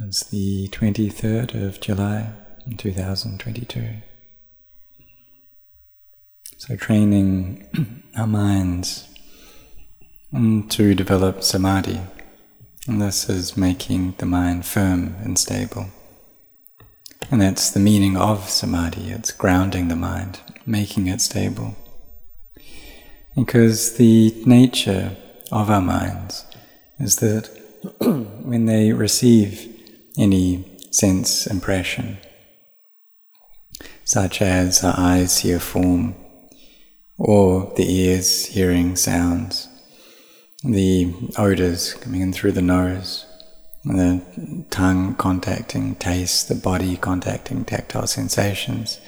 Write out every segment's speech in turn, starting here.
It's the 23rd of July 2022. So, training our minds to develop samadhi, and this is making the mind firm and stable. And that's the meaning of samadhi, it's grounding the mind, making it stable. Because the nature of our minds is that when they receive any sense impression, such as our eyes see a form, or the ears hearing sounds, the odors coming in through the nose, the tongue contacting taste, the body contacting tactile sensations,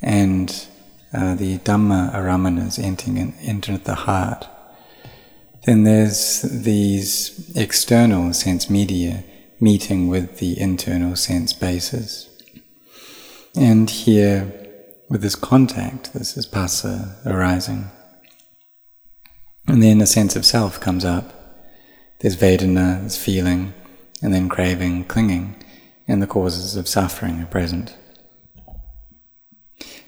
and uh, the Dhamma aramanas entering in, enter the heart. Then there's these external sense media meeting with the internal sense bases. And here, with this contact, this is phassa arising. And then a sense of self comes up. There's Vedana, there's feeling, and then craving, clinging, and the causes of suffering are present.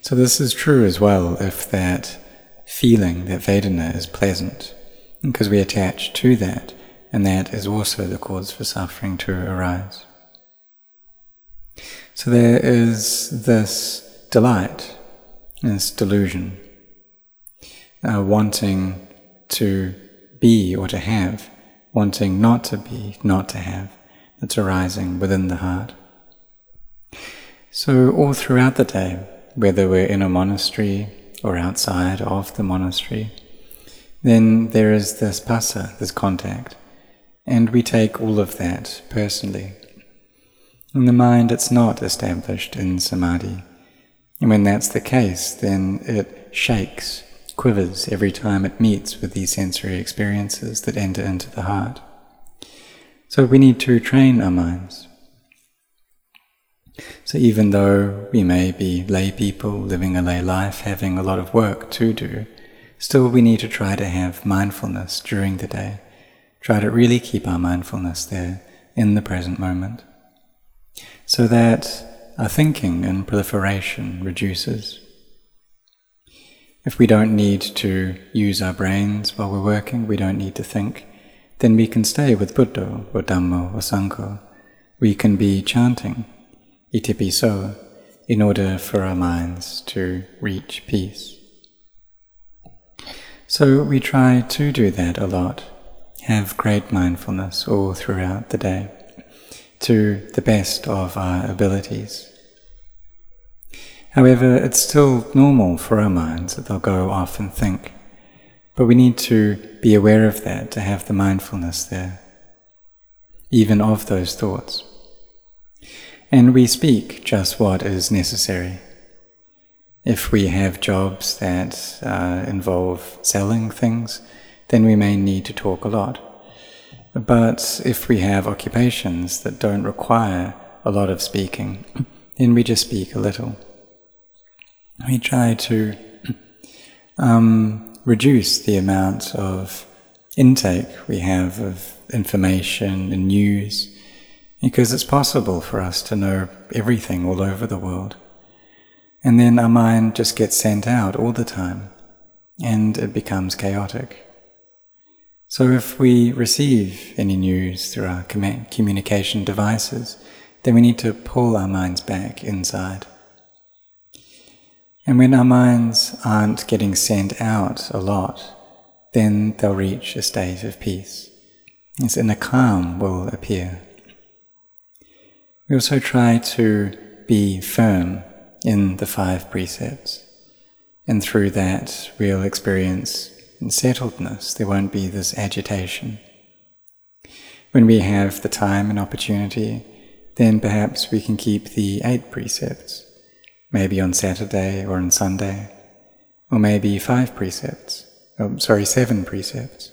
So this is true as well if that feeling, that Vedana, is pleasant, because we attach to that and that is also the cause for suffering to arise. So there is this delight, this delusion, uh, wanting to be or to have, wanting not to be, not to have, that's arising within the heart. So, all throughout the day, whether we're in a monastery or outside of the monastery, then there is this phassa, this contact and we take all of that personally. In the mind, it's not established in samadhi. And when that's the case, then it shakes, quivers every time it meets with these sensory experiences that enter into the heart. So we need to train our minds. So even though we may be lay people living a lay life, having a lot of work to do, still we need to try to have mindfulness during the day try to really keep our mindfulness there in the present moment so that our thinking and proliferation reduces. If we don't need to use our brains while we're working, we don't need to think, then we can stay with Buddha or Dhamma or Sangha. We can be chanting itipiso in order for our minds to reach peace. So we try to do that a lot have great mindfulness all throughout the day to the best of our abilities. However, it's still normal for our minds that they'll go off and think, but we need to be aware of that, to have the mindfulness there, even of those thoughts. And we speak just what is necessary. If we have jobs that uh, involve selling things, then we may need to talk a lot. But if we have occupations that don't require a lot of speaking, then we just speak a little. We try to um, reduce the amount of intake we have of information and news because it's possible for us to know everything all over the world. And then our mind just gets sent out all the time and it becomes chaotic. So if we receive any news through our communication devices, then we need to pull our minds back inside. And when our minds aren't getting sent out a lot, then they'll reach a state of peace. Yes, and a calm will appear. We also try to be firm in the five precepts, and through that we'll experience and settledness, there won't be this agitation. When we have the time and opportunity, then perhaps we can keep the eight precepts, maybe on Saturday or on Sunday, or maybe five precepts, oh, sorry, seven precepts.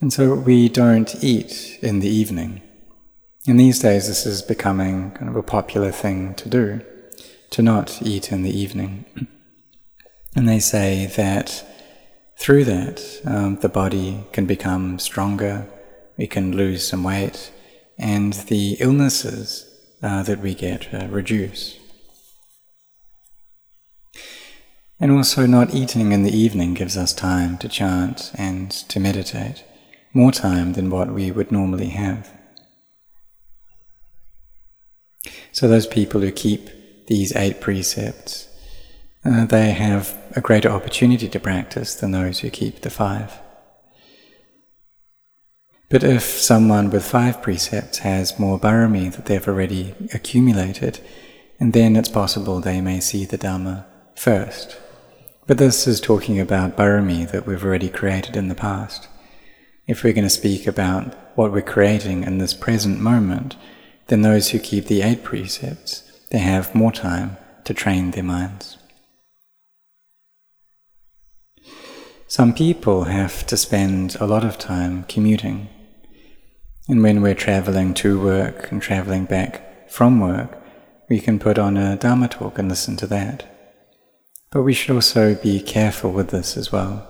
And so we don't eat in the evening. In these days, this is becoming kind of a popular thing to do, to not eat in the evening. And they say that through that, um, the body can become stronger, we can lose some weight, and the illnesses uh, that we get uh, reduce. And also, not eating in the evening gives us time to chant and to meditate, more time than what we would normally have. So, those people who keep these eight precepts, uh, they have a greater opportunity to practice than those who keep the five. But if someone with five precepts has more barami that they've already accumulated, and then it's possible they may see the Dhamma first. But this is talking about barami that we've already created in the past. If we're going to speak about what we're creating in this present moment, then those who keep the eight precepts, they have more time to train their minds. Some people have to spend a lot of time commuting. And when we're traveling to work and traveling back from work, we can put on a Dharma talk and listen to that. But we should also be careful with this as well.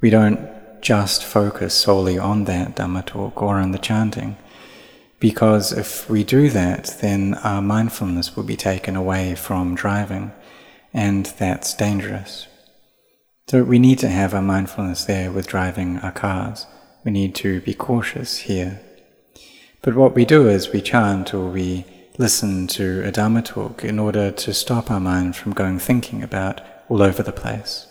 We don't just focus solely on that Dhamma talk or on the chanting, because if we do that, then our mindfulness will be taken away from driving, and that's dangerous. So we need to have our mindfulness there with driving our cars. We need to be cautious here. But what we do is we chant or we listen to a Dharma talk in order to stop our mind from going thinking about all over the place.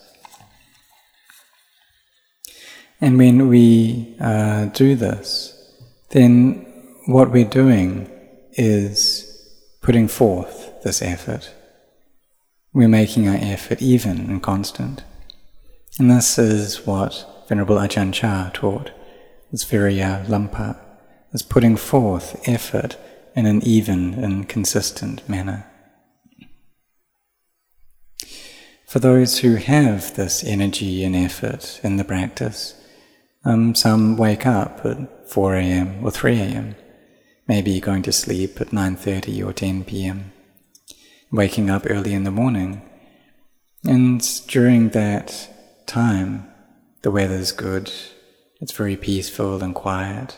And when we uh, do this, then what we're doing is putting forth this effort. We're making our effort even and constant. And this is what Venerable Ajahn Chah taught, this Viriya Lampa, is putting forth effort in an even and consistent manner. For those who have this energy and effort in the practice, um, some wake up at 4 a.m. or 3 a.m., maybe going to sleep at 9.30 or 10 p.m., waking up early in the morning. And during that time, the weather's good, it's very peaceful and quiet.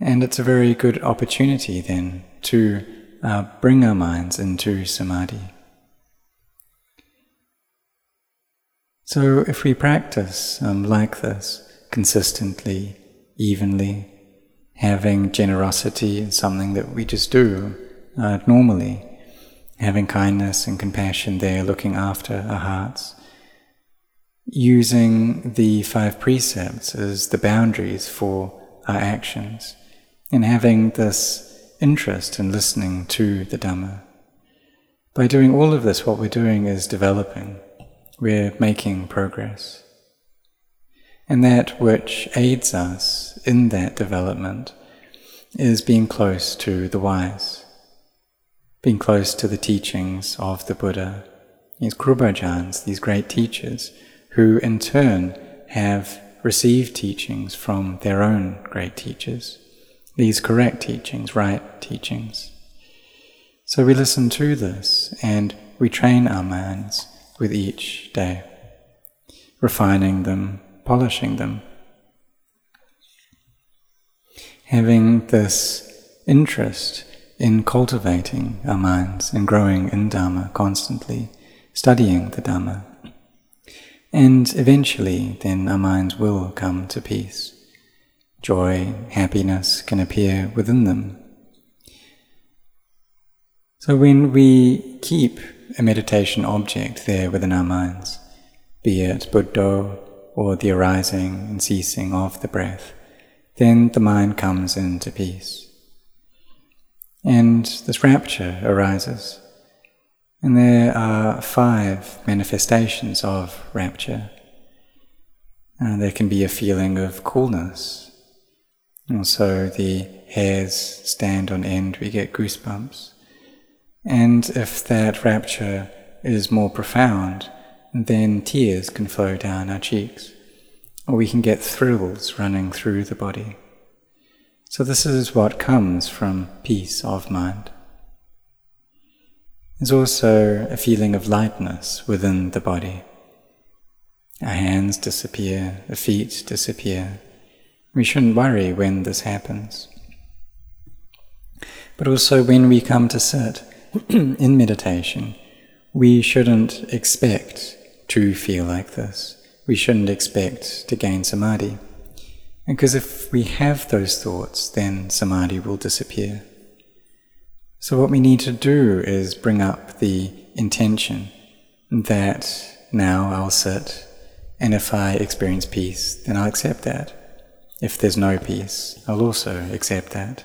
And it's a very good opportunity then to uh, bring our minds into samadhi. So if we practice um, like this consistently, evenly, having generosity is something that we just do uh, normally, having kindness and compassion there, looking after our hearts, using the five precepts as the boundaries for our actions, and having this interest in listening to the Dhamma. By doing all of this, what we're doing is developing, we're making progress. And that which aids us in that development is being close to the wise, being close to the teachings of the Buddha, these Krubajans, these great teachers who in turn have received teachings from their own great teachers, these correct teachings, right teachings. So we listen to this and we train our minds with each day, refining them, polishing them. Having this interest in cultivating our minds and growing in Dharma constantly, studying the Dhamma. And eventually, then our minds will come to peace. Joy, happiness can appear within them. So when we keep a meditation object there within our minds, be it Buddha or the arising and ceasing of the breath, then the mind comes into peace. And this rapture arises. And there are five manifestations of rapture. Uh, there can be a feeling of coolness. Also, the hairs stand on end, we get goosebumps. And if that rapture is more profound, then tears can flow down our cheeks, or we can get thrills running through the body. So, this is what comes from peace of mind. There's also a feeling of lightness within the body. Our hands disappear, the feet disappear. We shouldn't worry when this happens. But also, when we come to sit in meditation, we shouldn't expect to feel like this. We shouldn't expect to gain samadhi. Because if we have those thoughts, then samadhi will disappear. So, what we need to do is bring up the intention that now I'll sit, and if I experience peace, then I'll accept that. If there's no peace, I'll also accept that.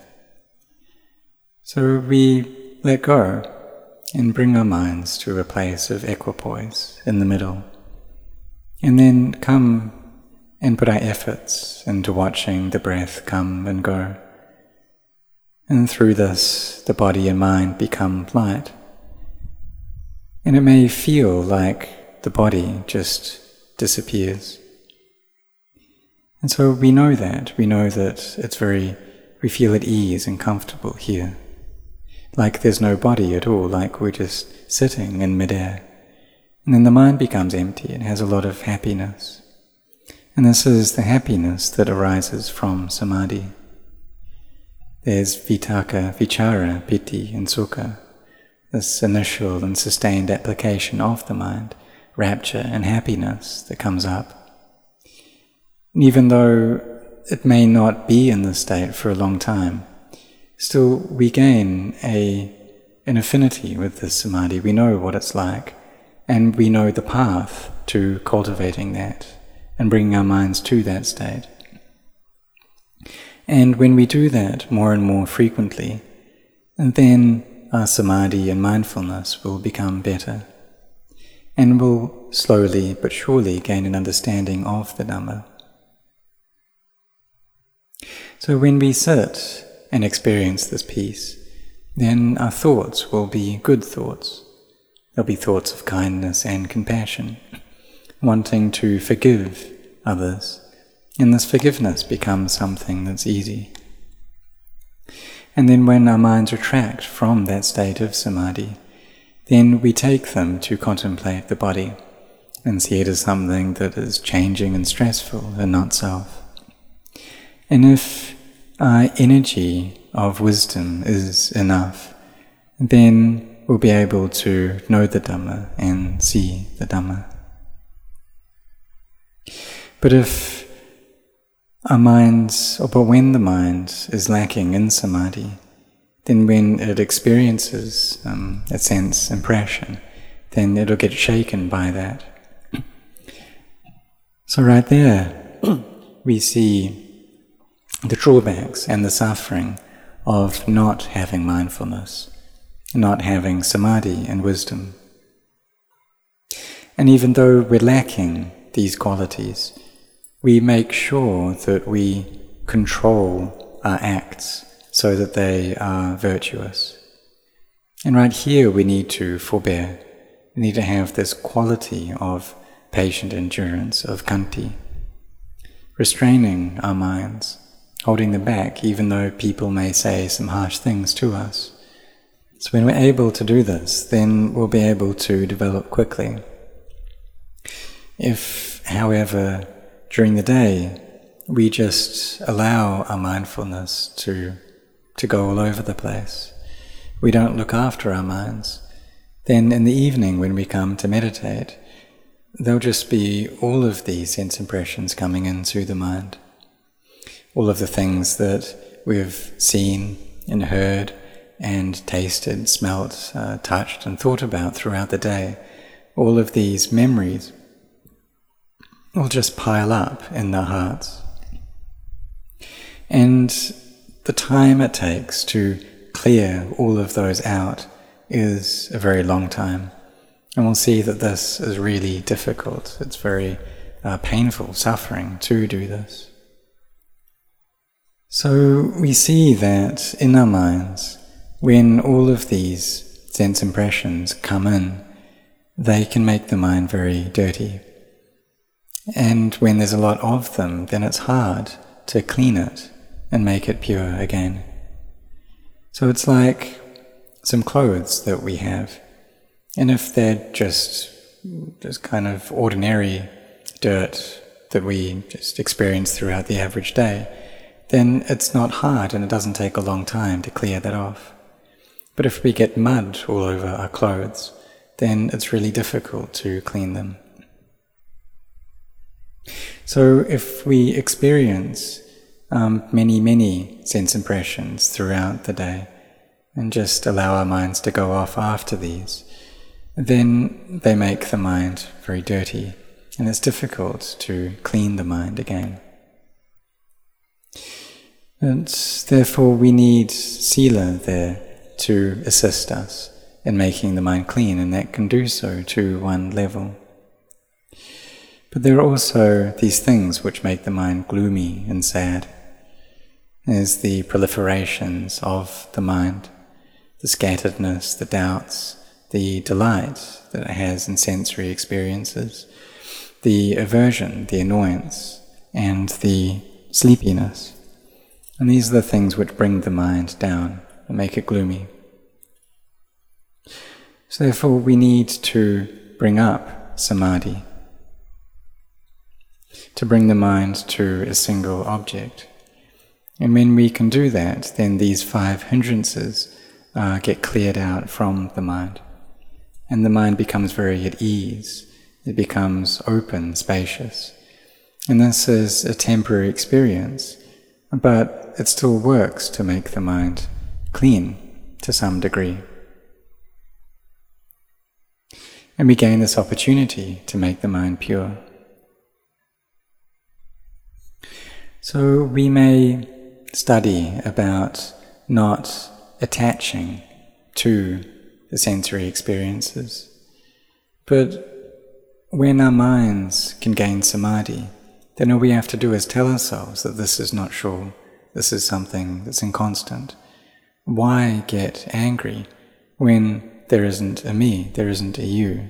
So we let go and bring our minds to a place of equipoise in the middle, and then come and put our efforts into watching the breath come and go. And through this, the body and mind become light. And it may feel like the body just disappears. And so we know that. We know that it's very, we feel at ease and comfortable here. Like there's no body at all, like we're just sitting in midair. And then the mind becomes empty, it has a lot of happiness. And this is the happiness that arises from samadhi. There's vitakka, vichara, piti, and sukha, this initial and sustained application of the mind, rapture and happiness that comes up. And even though it may not be in this state for a long time, still we gain a, an affinity with this samadhi. We know what it's like, and we know the path to cultivating that and bringing our minds to that state. And when we do that more and more frequently, then our samadhi and mindfulness will become better, and will slowly but surely gain an understanding of the Dhamma. So when we sit and experience this peace, then our thoughts will be good thoughts. They'll be thoughts of kindness and compassion, wanting to forgive others and this forgiveness becomes something that's easy. And then when our minds retract from that state of samadhi, then we take them to contemplate the body and see it as something that is changing and stressful and not self. And if our energy of wisdom is enough, then we'll be able to know the Dhamma and see the Dhamma. But if our minds, or but when the mind is lacking in samadhi, then when it experiences um, a sense impression, then it'll get shaken by that. so, right there, we see the drawbacks and the suffering of not having mindfulness, not having samadhi and wisdom. And even though we're lacking these qualities, we make sure that we control our acts so that they are virtuous. And right here we need to forbear. We need to have this quality of patient endurance, of khanti, restraining our minds, holding them back even though people may say some harsh things to us. So when we're able to do this, then we'll be able to develop quickly. If, however, during the day, we just allow our mindfulness to, to go all over the place. We don't look after our minds. Then in the evening, when we come to meditate, there'll just be all of these sense impressions coming into the mind. All of the things that we've seen and heard and tasted, smelt, uh, touched, and thought about throughout the day. All of these memories will just pile up in their hearts. And the time it takes to clear all of those out is a very long time. And we'll see that this is really difficult. It's very uh, painful, suffering to do this. So we see that in our minds, when all of these sense impressions come in, they can make the mind very dirty. And when there's a lot of them, then it's hard to clean it and make it pure again. So it's like some clothes that we have. And if they're just, just kind of ordinary dirt that we just experience throughout the average day, then it's not hard and it doesn't take a long time to clear that off. But if we get mud all over our clothes, then it's really difficult to clean them. So if we experience um, many, many sense impressions throughout the day and just allow our minds to go off after these, then they make the mind very dirty and it's difficult to clean the mind again. And therefore, we need Sila there to assist us in making the mind clean, and that can do so to one level. But there are also these things which make the mind gloomy and sad. There's the proliferations of the mind, the scatteredness, the doubts, the delight that it has in sensory experiences, the aversion, the annoyance, and the sleepiness. And these are the things which bring the mind down and make it gloomy. So therefore we need to bring up samadhi, to bring the mind to a single object. And when we can do that, then these five hindrances uh, get cleared out from the mind. And the mind becomes very at ease. It becomes open, spacious. And this is a temporary experience, but it still works to make the mind clean to some degree. And we gain this opportunity to make the mind pure. So we may study about not attaching to the sensory experiences, but when our minds can gain samadhi, then all we have to do is tell ourselves that this is not sure, this is something that's inconstant. Why get angry when there isn't a me, there isn't a you?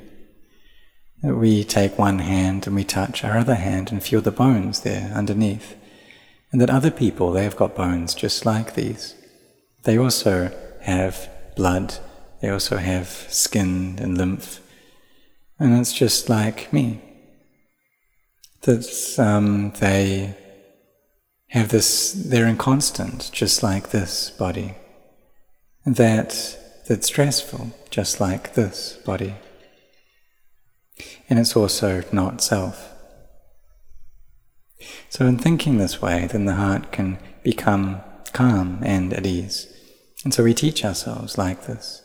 We take one hand and we touch our other hand and feel the bones there underneath. And that other people, they have got bones just like these. They also have blood, they also have skin and lymph. And it's just like me. That um, they have this, they're inconstant, just like this body that that's stressful, just like this body. And it's also not self. So in thinking this way, then the heart can become calm and at ease. And so we teach ourselves like this.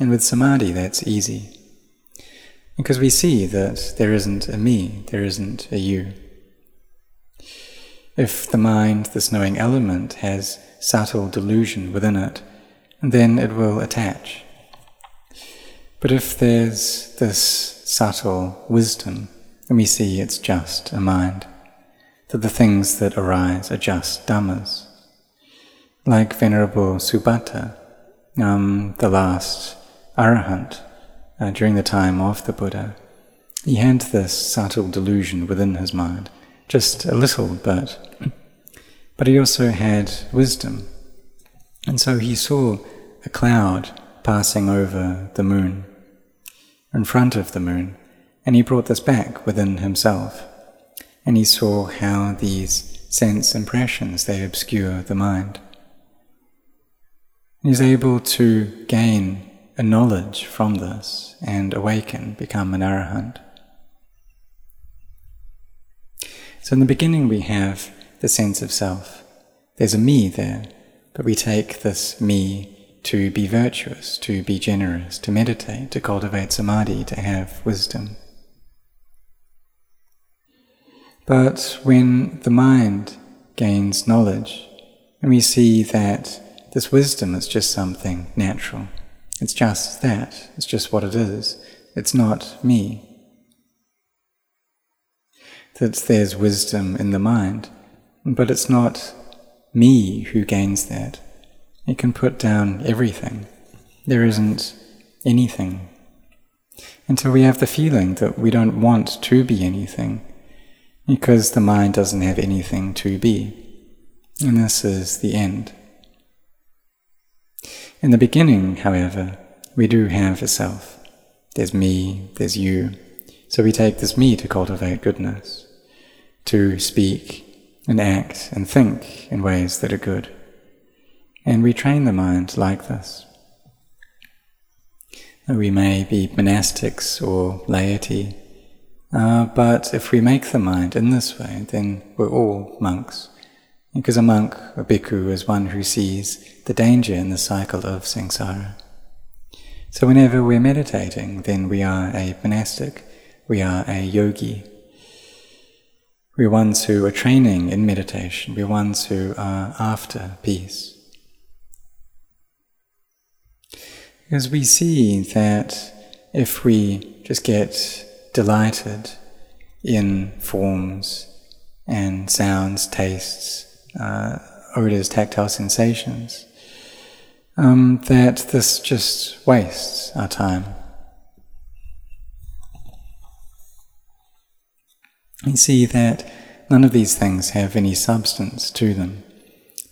And with samadhi, that's easy. Because we see that there isn't a me, there isn't a you. If the mind, this knowing element, has subtle delusion within it, then it will attach. But if there's this subtle wisdom, then we see it's just a mind, that the things that arise are just dhammas. Like Venerable Subhadda, um, the last arahant uh, during the time of the Buddha, he had this subtle delusion within his mind, just a little, but but he also had wisdom and so he saw a cloud passing over the moon, in front of the moon, and he brought this back within himself. And he saw how these sense impressions, they obscure the mind. He's able to gain a knowledge from this and awaken, become an arahant. So in the beginning we have the sense of self. There's a me there, but we take this me to be virtuous, to be generous, to meditate, to cultivate samadhi, to have wisdom. But when the mind gains knowledge, and we see that this wisdom is just something natural, it's just that, it's just what it is, it's not me. That there's wisdom in the mind, but it's not me who gains that. It can put down everything. There isn't anything. Until we have the feeling that we don't want to be anything, because the mind doesn't have anything to be. And this is the end. In the beginning, however, we do have a self. There's me, there's you. So we take this me to cultivate goodness, to speak and act and think in ways that are good. And we train the mind like this. We may be monastics or laity, uh, but if we make the mind in this way, then we're all monks. Because a monk, a bhikkhu, is one who sees the danger in the cycle of samsara. So whenever we're meditating, then we are a monastic, we are a yogi. We're ones who are training in meditation, we're ones who are after peace. Because we see that if we just get delighted in forms and sounds, tastes, uh, odors, tactile sensations, um, that this just wastes our time. We see that none of these things have any substance to them,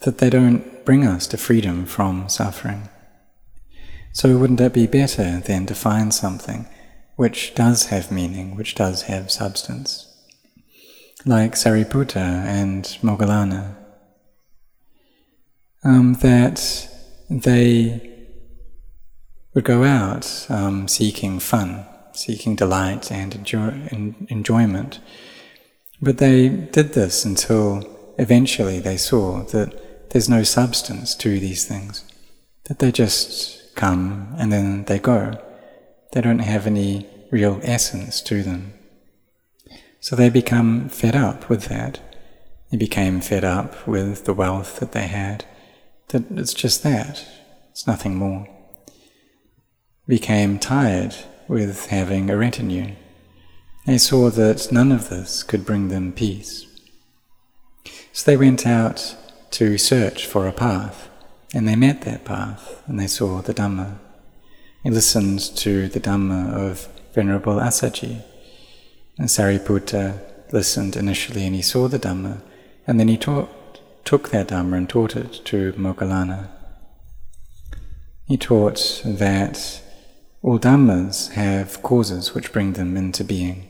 that they don't bring us to freedom from suffering. So, wouldn't it be better then to find something which does have meaning, which does have substance? Like Sariputta and Moggallana, um, that they would go out um, seeking fun, seeking delight and enjoy- enjoyment. But they did this until eventually they saw that there's no substance to these things, that they just come and then they go. They don't have any real essence to them. So they become fed up with that. They became fed up with the wealth that they had, that it's just that, it's nothing more. Became tired with having a retinue. They saw that none of this could bring them peace. So they went out to search for a path. And they met that path and they saw the Dhamma. They listened to the Dhamma of Venerable Assaji. And Sariputta listened initially and he saw the Dhamma, and then he taught, took that Dhamma and taught it to Moggallana. He taught that all Dhammas have causes which bring them into being,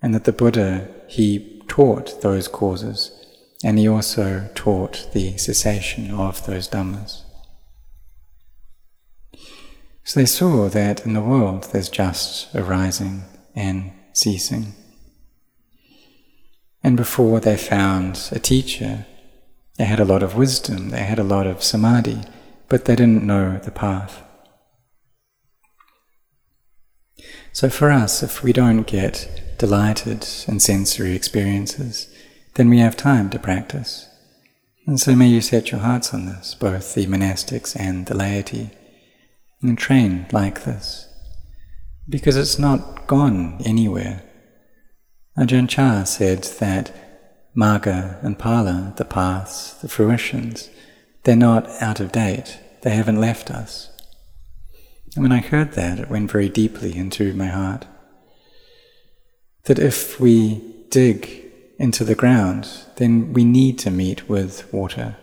and that the Buddha, he taught those causes and he also taught the cessation of those dhammas. So they saw that in the world there's just arising and ceasing. And before they found a teacher, they had a lot of wisdom, they had a lot of samadhi, but they didn't know the path. So for us, if we don't get delighted in sensory experiences, then we have time to practice. And so may you set your hearts on this, both the monastics and the laity, and train like this, because it's not gone anywhere. Ajahn Chah said that Magga and Phala, the paths, the fruitions, they're not out of date, they haven't left us. And when I heard that, it went very deeply into my heart. That if we dig into the ground, then we need to meet with water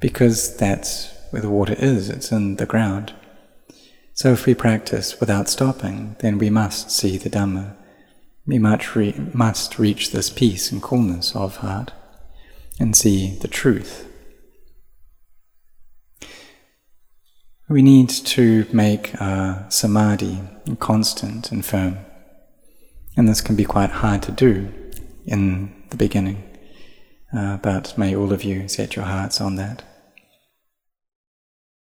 because that's where the water is, it's in the ground. So if we practice without stopping, then we must see the Dhamma. We must, re- must reach this peace and coolness of heart and see the truth. We need to make our samadhi constant and firm. And this can be quite hard to do in the beginning. Uh, but may all of you set your hearts on that.